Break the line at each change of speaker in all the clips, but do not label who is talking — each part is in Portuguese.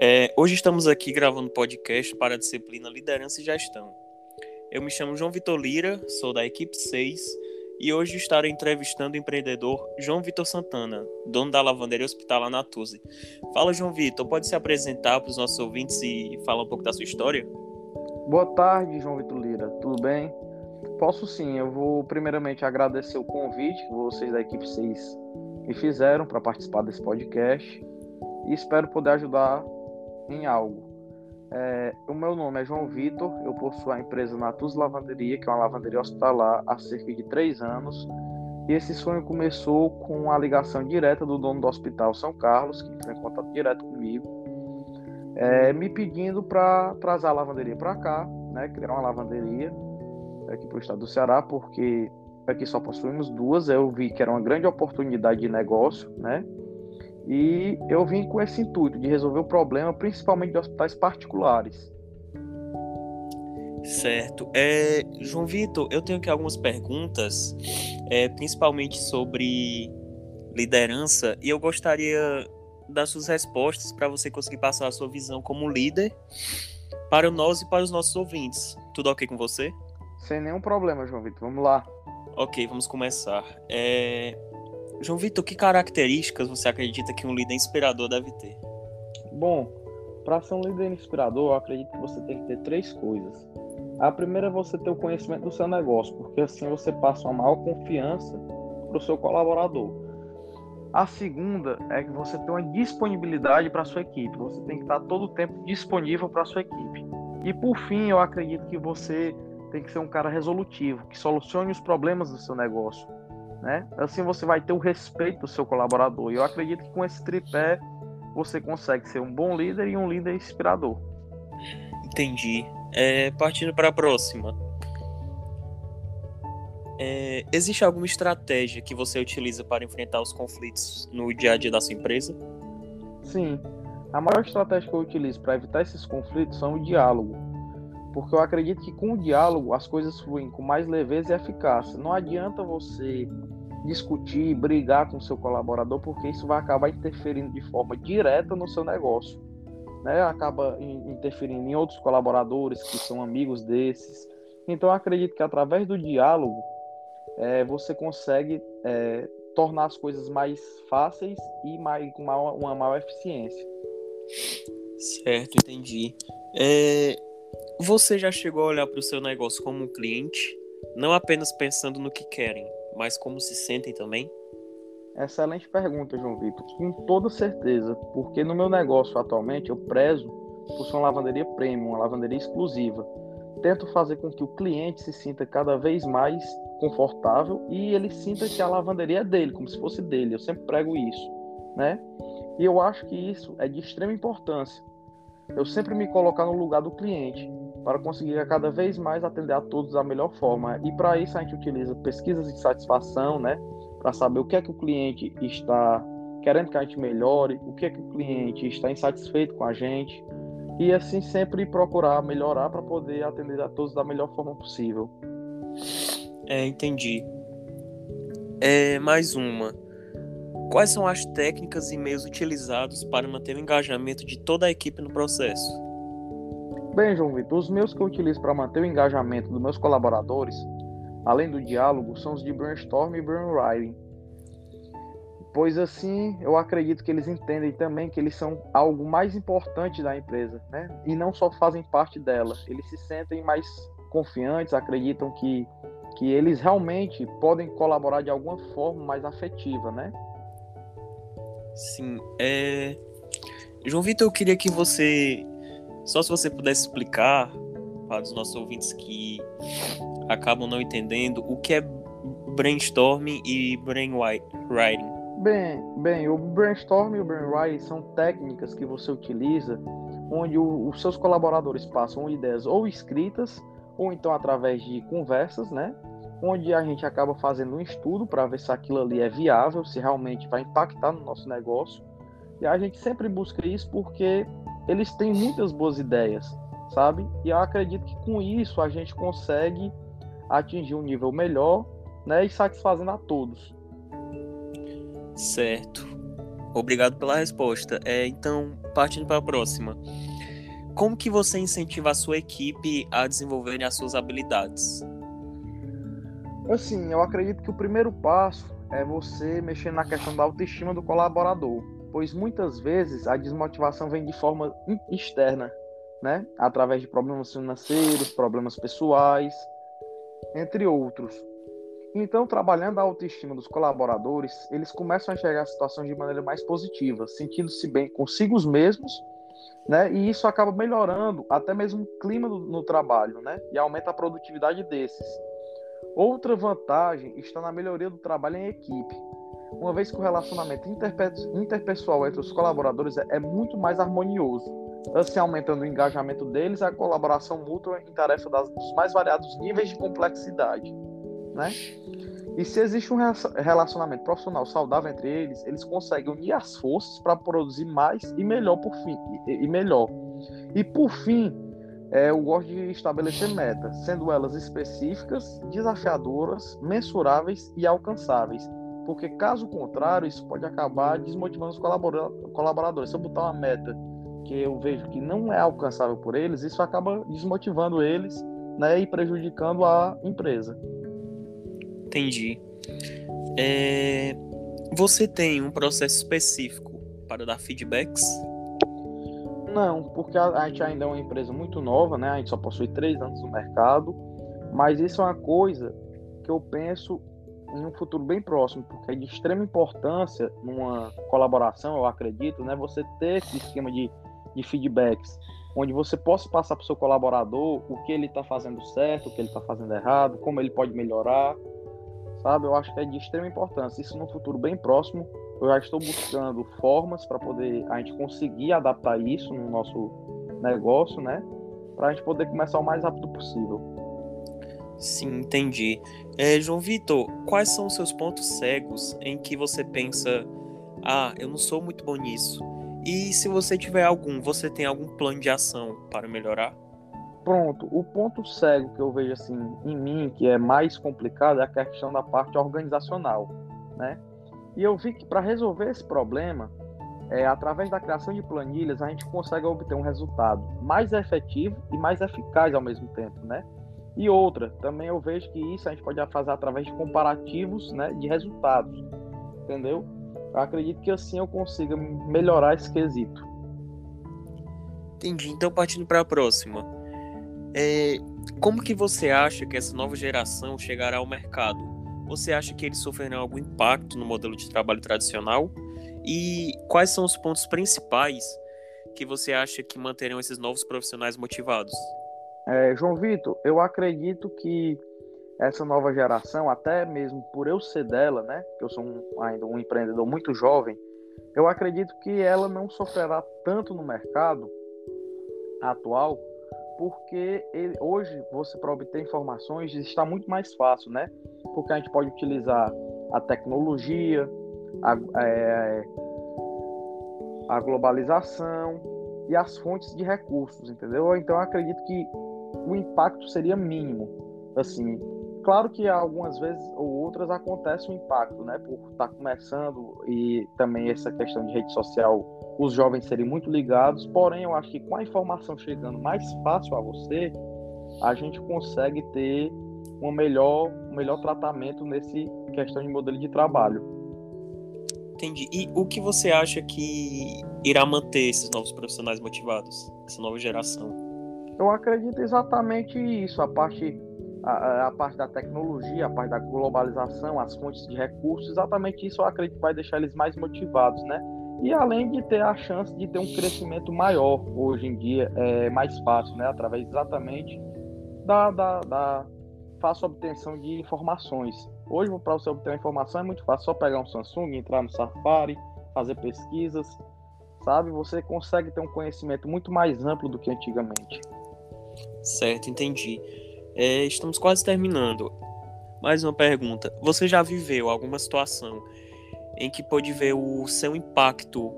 É, hoje estamos aqui gravando podcast para a disciplina Liderança e Gestão. Eu me chamo João Vitor Lira, sou da equipe 6 e hoje estarei entrevistando o empreendedor João Vitor Santana, dono da lavanderia hospitalar Natuzzi. Fala, João Vitor, pode se apresentar para os nossos ouvintes e falar um pouco da sua história?
Boa tarde, João Vitor Lira, tudo bem? Posso sim, eu vou primeiramente agradecer o convite que vocês da equipe 6 me fizeram para participar desse podcast e espero poder ajudar em algo. É, o meu nome é João Vitor, eu possuo a empresa Natus Lavanderia, que é uma lavanderia hospitalar, há cerca de três anos. E esse sonho começou com a ligação direta do dono do Hospital São Carlos, que entrou em contato direto comigo, é, me pedindo para trazer a lavanderia para cá, né, criar uma lavanderia aqui para o estado do Ceará, porque aqui só possuímos duas. Eu vi que era uma grande oportunidade de negócio, né? E eu vim com esse intuito de resolver o problema, principalmente de hospitais particulares.
Certo. É, João Vitor, eu tenho aqui algumas perguntas, é, principalmente sobre liderança, e eu gostaria das suas respostas para você conseguir passar a sua visão como líder para nós e para os nossos ouvintes. Tudo ok com você?
Sem nenhum problema, João Vitor. Vamos lá.
Ok, vamos começar. É, João Vitor, que características você acredita que um líder inspirador deve ter?
Bom, para ser um líder inspirador, eu acredito que você tem que ter três coisas. A primeira é você ter o conhecimento do seu negócio, porque assim você passa uma maior confiança para o seu colaborador. A segunda é que você tem uma disponibilidade para a sua equipe. Você tem que estar todo o tempo disponível para a sua equipe. E por fim, eu acredito que você tem que ser um cara resolutivo, que solucione os problemas do seu negócio né? Assim você vai ter o respeito do seu colaborador. E eu acredito que com esse tripé você consegue ser um bom líder e um líder inspirador.
Entendi. É, partindo para a próxima. É, existe alguma estratégia que você utiliza para enfrentar os conflitos no dia a dia da sua empresa?
Sim. A maior estratégia que eu utilizo para evitar esses conflitos são o diálogo. Porque eu acredito que com o diálogo as coisas fluem com mais leveza e eficácia. Não adianta você discutir, brigar com seu colaborador, porque isso vai acabar interferindo de forma direta no seu negócio. Né? Acaba interferindo em outros colaboradores que são amigos desses. Então, acredito que através do diálogo é, você consegue é, tornar as coisas mais fáceis e mais, com uma, uma maior eficiência.
Certo, entendi. É, você já chegou a olhar para o seu negócio como um cliente, não apenas pensando no que querem, mas como se sentem também?
Excelente pergunta, João Vitor. Com toda certeza, porque no meu negócio atualmente eu prezo por ser uma lavanderia premium, uma lavanderia exclusiva. Tento fazer com que o cliente se sinta cada vez mais confortável e ele sinta que a lavanderia é dele, como se fosse dele. Eu sempre prego isso, né? E eu acho que isso é de extrema importância. Eu sempre me colocar no lugar do cliente para conseguir cada vez mais atender a todos da melhor forma. E para isso a gente utiliza pesquisas de satisfação, né? Para saber o que é que o cliente está querendo que a gente melhore, o que é que o cliente está insatisfeito com a gente. E assim sempre procurar melhorar para poder atender a todos da melhor forma possível.
É, entendi. É, mais uma. Quais são as técnicas e meios utilizados para manter o engajamento de toda a equipe no processo?
Bem, João Vitor, os meus que eu utilizo para manter o engajamento dos meus colaboradores, além do diálogo, são os de brainstorm e brainwriting. Pois assim, eu acredito que eles entendem também que eles são algo mais importante da empresa, né? E não só fazem parte dela, eles se sentem mais confiantes, acreditam que, que eles realmente podem colaborar de alguma forma mais afetiva, né?
Sim, é... João Vitor, eu queria que você só se você pudesse explicar para os nossos ouvintes que acabam não entendendo o que é brainstorming e brainwriting.
Bem, bem, o brainstorming e o brainwriting são técnicas que você utiliza onde o, os seus colaboradores passam ideias ou escritas ou então através de conversas, né? Onde a gente acaba fazendo um estudo para ver se aquilo ali é viável, se realmente vai impactar no nosso negócio. E a gente sempre busca isso porque eles têm muitas boas ideias, sabe? E eu acredito que com isso a gente consegue atingir um nível melhor, né, e satisfazendo a todos.
Certo. Obrigado pela resposta. É, então, partindo para a próxima. Como que você incentiva a sua equipe a desenvolverem as suas habilidades?
Assim, eu acredito que o primeiro passo é você mexer na questão da autoestima do colaborador, pois muitas vezes a desmotivação vem de forma externa, né? Através de problemas financeiros, problemas pessoais, entre outros. Então, trabalhando a autoestima dos colaboradores, eles começam a enxergar a situação de maneira mais positiva, sentindo-se bem consigo mesmos, né? E isso acaba melhorando até mesmo o clima do, no trabalho, né? E aumenta a produtividade desses. Outra vantagem está na melhoria do trabalho em equipe, uma vez que o relacionamento interpessoal entre os colaboradores é, é muito mais harmonioso, assim aumentando o engajamento deles e a colaboração mútua em tarefas dos mais variados níveis de complexidade né? E se existe um relacionamento profissional saudável entre eles, eles conseguem unir as forças para produzir mais e melhor por fim e, melhor. E por fim, é, eu gosto de estabelecer metas, sendo elas específicas, desafiadoras, mensuráveis e alcançáveis. Porque caso contrário, isso pode acabar desmotivando os colaboradores. Se eu botar uma meta que eu vejo que não é alcançável por eles, isso acaba desmotivando eles né, e prejudicando a empresa.
Entendi. É... Você tem um processo específico para dar feedbacks?
Não, porque a, gente ainda é uma empresa muito nova, né? A gente só possui três anos no mercado, mas isso é uma coisa que eu penso em um futuro bem próximo, porque é de extrema importância numa colaboração, eu acredito, né? Você ter esse esquema de, de feedbacks, onde você possa passar para o seu colaborador o que ele está fazendo certo, o que ele está fazendo errado, como ele pode melhorar sabe? Eu acho que é de extrema importância. Isso no futuro bem próximo, eu já estou buscando formas para poder a gente conseguir adaptar isso no nosso negócio, né? Para a gente poder começar o mais rápido possível.
Sim, entendi. É, João Vitor, quais são os seus pontos cegos em que você pensa, ah, eu não sou muito bom nisso? E se você tiver algum, você tem algum plano de ação para melhorar?
Pronto, o ponto cego que eu vejo assim em mim, que é mais complicado, é a questão da parte organizacional, né? E eu vi que para resolver esse problema, é, através da criação de planilhas, a gente consegue obter um resultado mais efetivo e mais eficaz ao mesmo tempo, né? E outra, também eu vejo que isso a gente pode fazer através de comparativos, né, de resultados, entendeu? Eu acredito que assim eu consiga melhorar esse quesito.
Entendi. Então, partindo para a próxima. É, como que você acha que essa nova geração chegará ao mercado? Você acha que eles sofrerão algum impacto no modelo de trabalho tradicional? E quais são os pontos principais que você acha que manterão esses novos profissionais motivados?
É, João Vitor, eu acredito que essa nova geração, até mesmo por eu ser dela, né, que eu sou um, ainda um empreendedor muito jovem, eu acredito que ela não sofrerá tanto no mercado atual porque ele, hoje você para obter informações está muito mais fácil, né? Porque a gente pode utilizar a tecnologia, a, é, a globalização e as fontes de recursos, entendeu? Então acredito que o impacto seria mínimo. Assim, claro que algumas vezes ou outras acontece um impacto, né? Por estar tá começando e também essa questão de rede social os jovens serem muito ligados, porém eu acho que com a informação chegando mais fácil a você, a gente consegue ter um melhor, um melhor tratamento nesse questão de modelo de trabalho.
Entendi. E o que você acha que irá manter esses novos profissionais motivados, essa nova geração?
Eu acredito exatamente isso, a parte a, a, parte da tecnologia, a parte da globalização, as fontes de recursos, exatamente isso eu acredito que vai deixar eles mais motivados, né? E além de ter a chance de ter um crescimento maior hoje em dia, é mais fácil, né? Através exatamente da, da, da fácil obtenção de informações. Hoje, para você obter uma informação é muito fácil, só pegar um Samsung, entrar no Safari, fazer pesquisas, sabe? Você consegue ter um conhecimento muito mais amplo do que antigamente.
Certo, entendi. É, estamos quase terminando. Mais uma pergunta. Você já viveu alguma situação em que pode ver o seu impacto,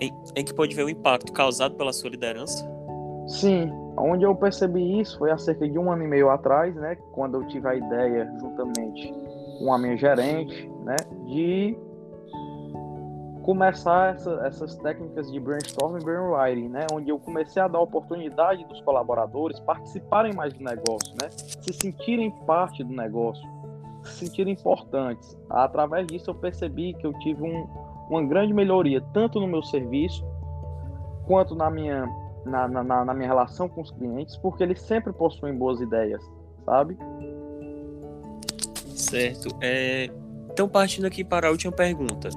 em, em que pode ver o impacto causado pela sua liderança?
Sim, onde eu percebi isso foi há cerca de um ano e meio atrás, né, quando eu tive a ideia, juntamente com a minha gerente, né, de começar essa, essas técnicas de brainstorming brainwriting, né? Onde eu comecei a dar oportunidade dos colaboradores participarem mais do negócio, né? Se sentirem parte do negócio, se sentirem importantes. Através disso eu percebi que eu tive um, uma grande melhoria, tanto no meu serviço, quanto na minha, na, na, na minha relação com os clientes, porque eles sempre possuem boas ideias, sabe?
Certo. É... Então, partindo aqui para a última pergunta.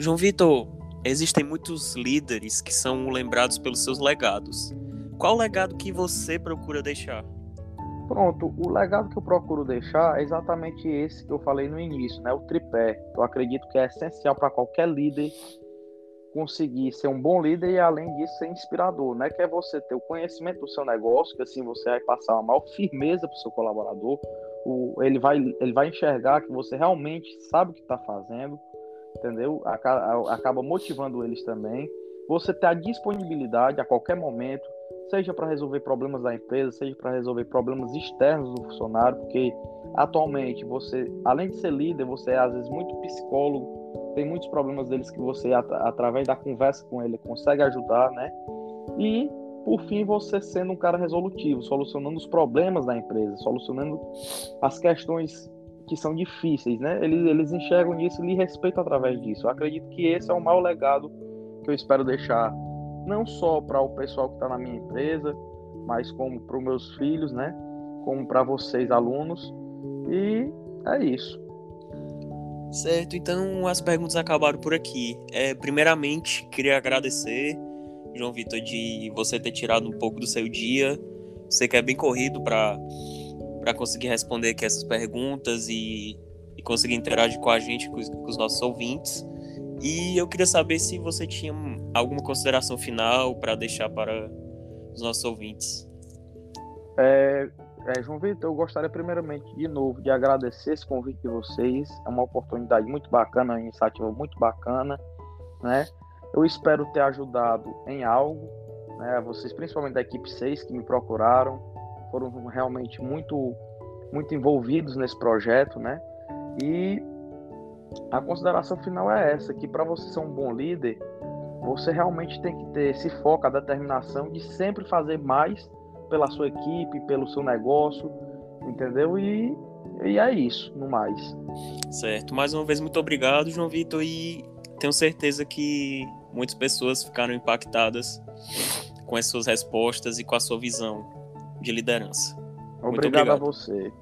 João Vitor, existem muitos líderes que são lembrados pelos seus legados. Qual o legado que você procura deixar?
Pronto, o legado que eu procuro deixar é exatamente esse que eu falei no início, né? O tripé. Eu acredito que é essencial para qualquer líder conseguir ser um bom líder e além disso ser inspirador, né? Que é você ter o conhecimento do seu negócio, que assim você vai passar uma maior firmeza para o seu colaborador, o, ele, vai, ele vai enxergar que você realmente sabe o que está fazendo, entendeu? Acaba, motivando eles também. Você ter a disponibilidade a qualquer momento, seja para resolver problemas da empresa, seja para resolver problemas externos do funcionário, porque atualmente você, além de ser líder, você é às vezes muito psicólogo, tem muitos problemas deles que você, através da conversa com ele, consegue ajudar, né? E por fim você sendo um cara resolutivo, solucionando os problemas da empresa, solucionando as questões que são difíceis, né? Eles, eles enxergam isso e respeitam através disso. Eu acredito que esse é o maior legado que eu espero deixar, não só para o pessoal que está na minha empresa, mas como para os meus filhos, né? Como para vocês, alunos. E é isso.
Certo, então as perguntas acabaram por aqui. É, primeiramente, queria agradecer João Vitor, de você ter tirado um pouco do seu dia. Você que é bem corrido para conseguir responder aqui essas perguntas e, e conseguir interagir com a gente, com os, com os nossos ouvintes. E eu queria saber se você tinha alguma consideração final para deixar para os nossos ouvintes.
É, é, João Vitor, eu gostaria primeiramente de novo de agradecer esse convite de vocês. É uma oportunidade muito bacana, uma iniciativa muito bacana, né? Eu espero ter ajudado em algo, né? Vocês, principalmente da equipe 6 que me procuraram, foram realmente muito, muito envolvidos nesse projeto, né? E a consideração final é essa, que para você ser um bom líder, você realmente tem que ter esse foco, a determinação de sempre fazer mais pela sua equipe, pelo seu negócio, entendeu? E, e é isso, no mais.
Certo. Mais uma vez, muito obrigado, João Vitor, e tenho certeza que muitas pessoas ficaram impactadas com as suas respostas e com a sua visão de liderança.
Obrigado, obrigado. a você.